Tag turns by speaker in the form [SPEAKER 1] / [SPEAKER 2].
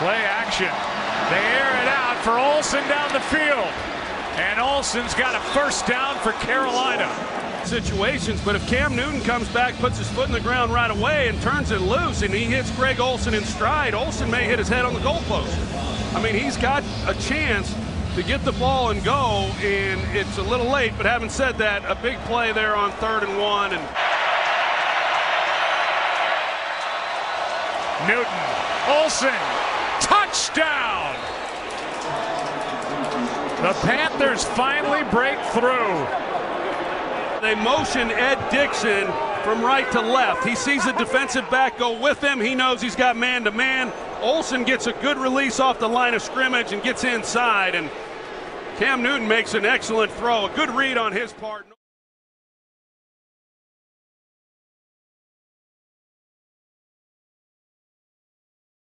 [SPEAKER 1] Play action. They air it out for Olsen down the field. And Olsen's got a first down for Carolina.
[SPEAKER 2] Situations, but if Cam Newton comes back, puts his foot in the ground right away, and turns it loose, and he hits Greg Olsen in stride, Olsen may hit his head on the goalpost. I mean, he's got a chance to get the ball and go, and it's a little late. But having said that, a big play there on third and one, and
[SPEAKER 1] Newton, Olsen, touchdown! The Panthers finally break through.
[SPEAKER 2] They motion Ed Dickson from right to left. He sees the defensive back go with him. He knows he's got man to man. Olsen gets a good release off the line of scrimmage and gets inside. And Cam Newton makes an excellent throw. A good read on his part.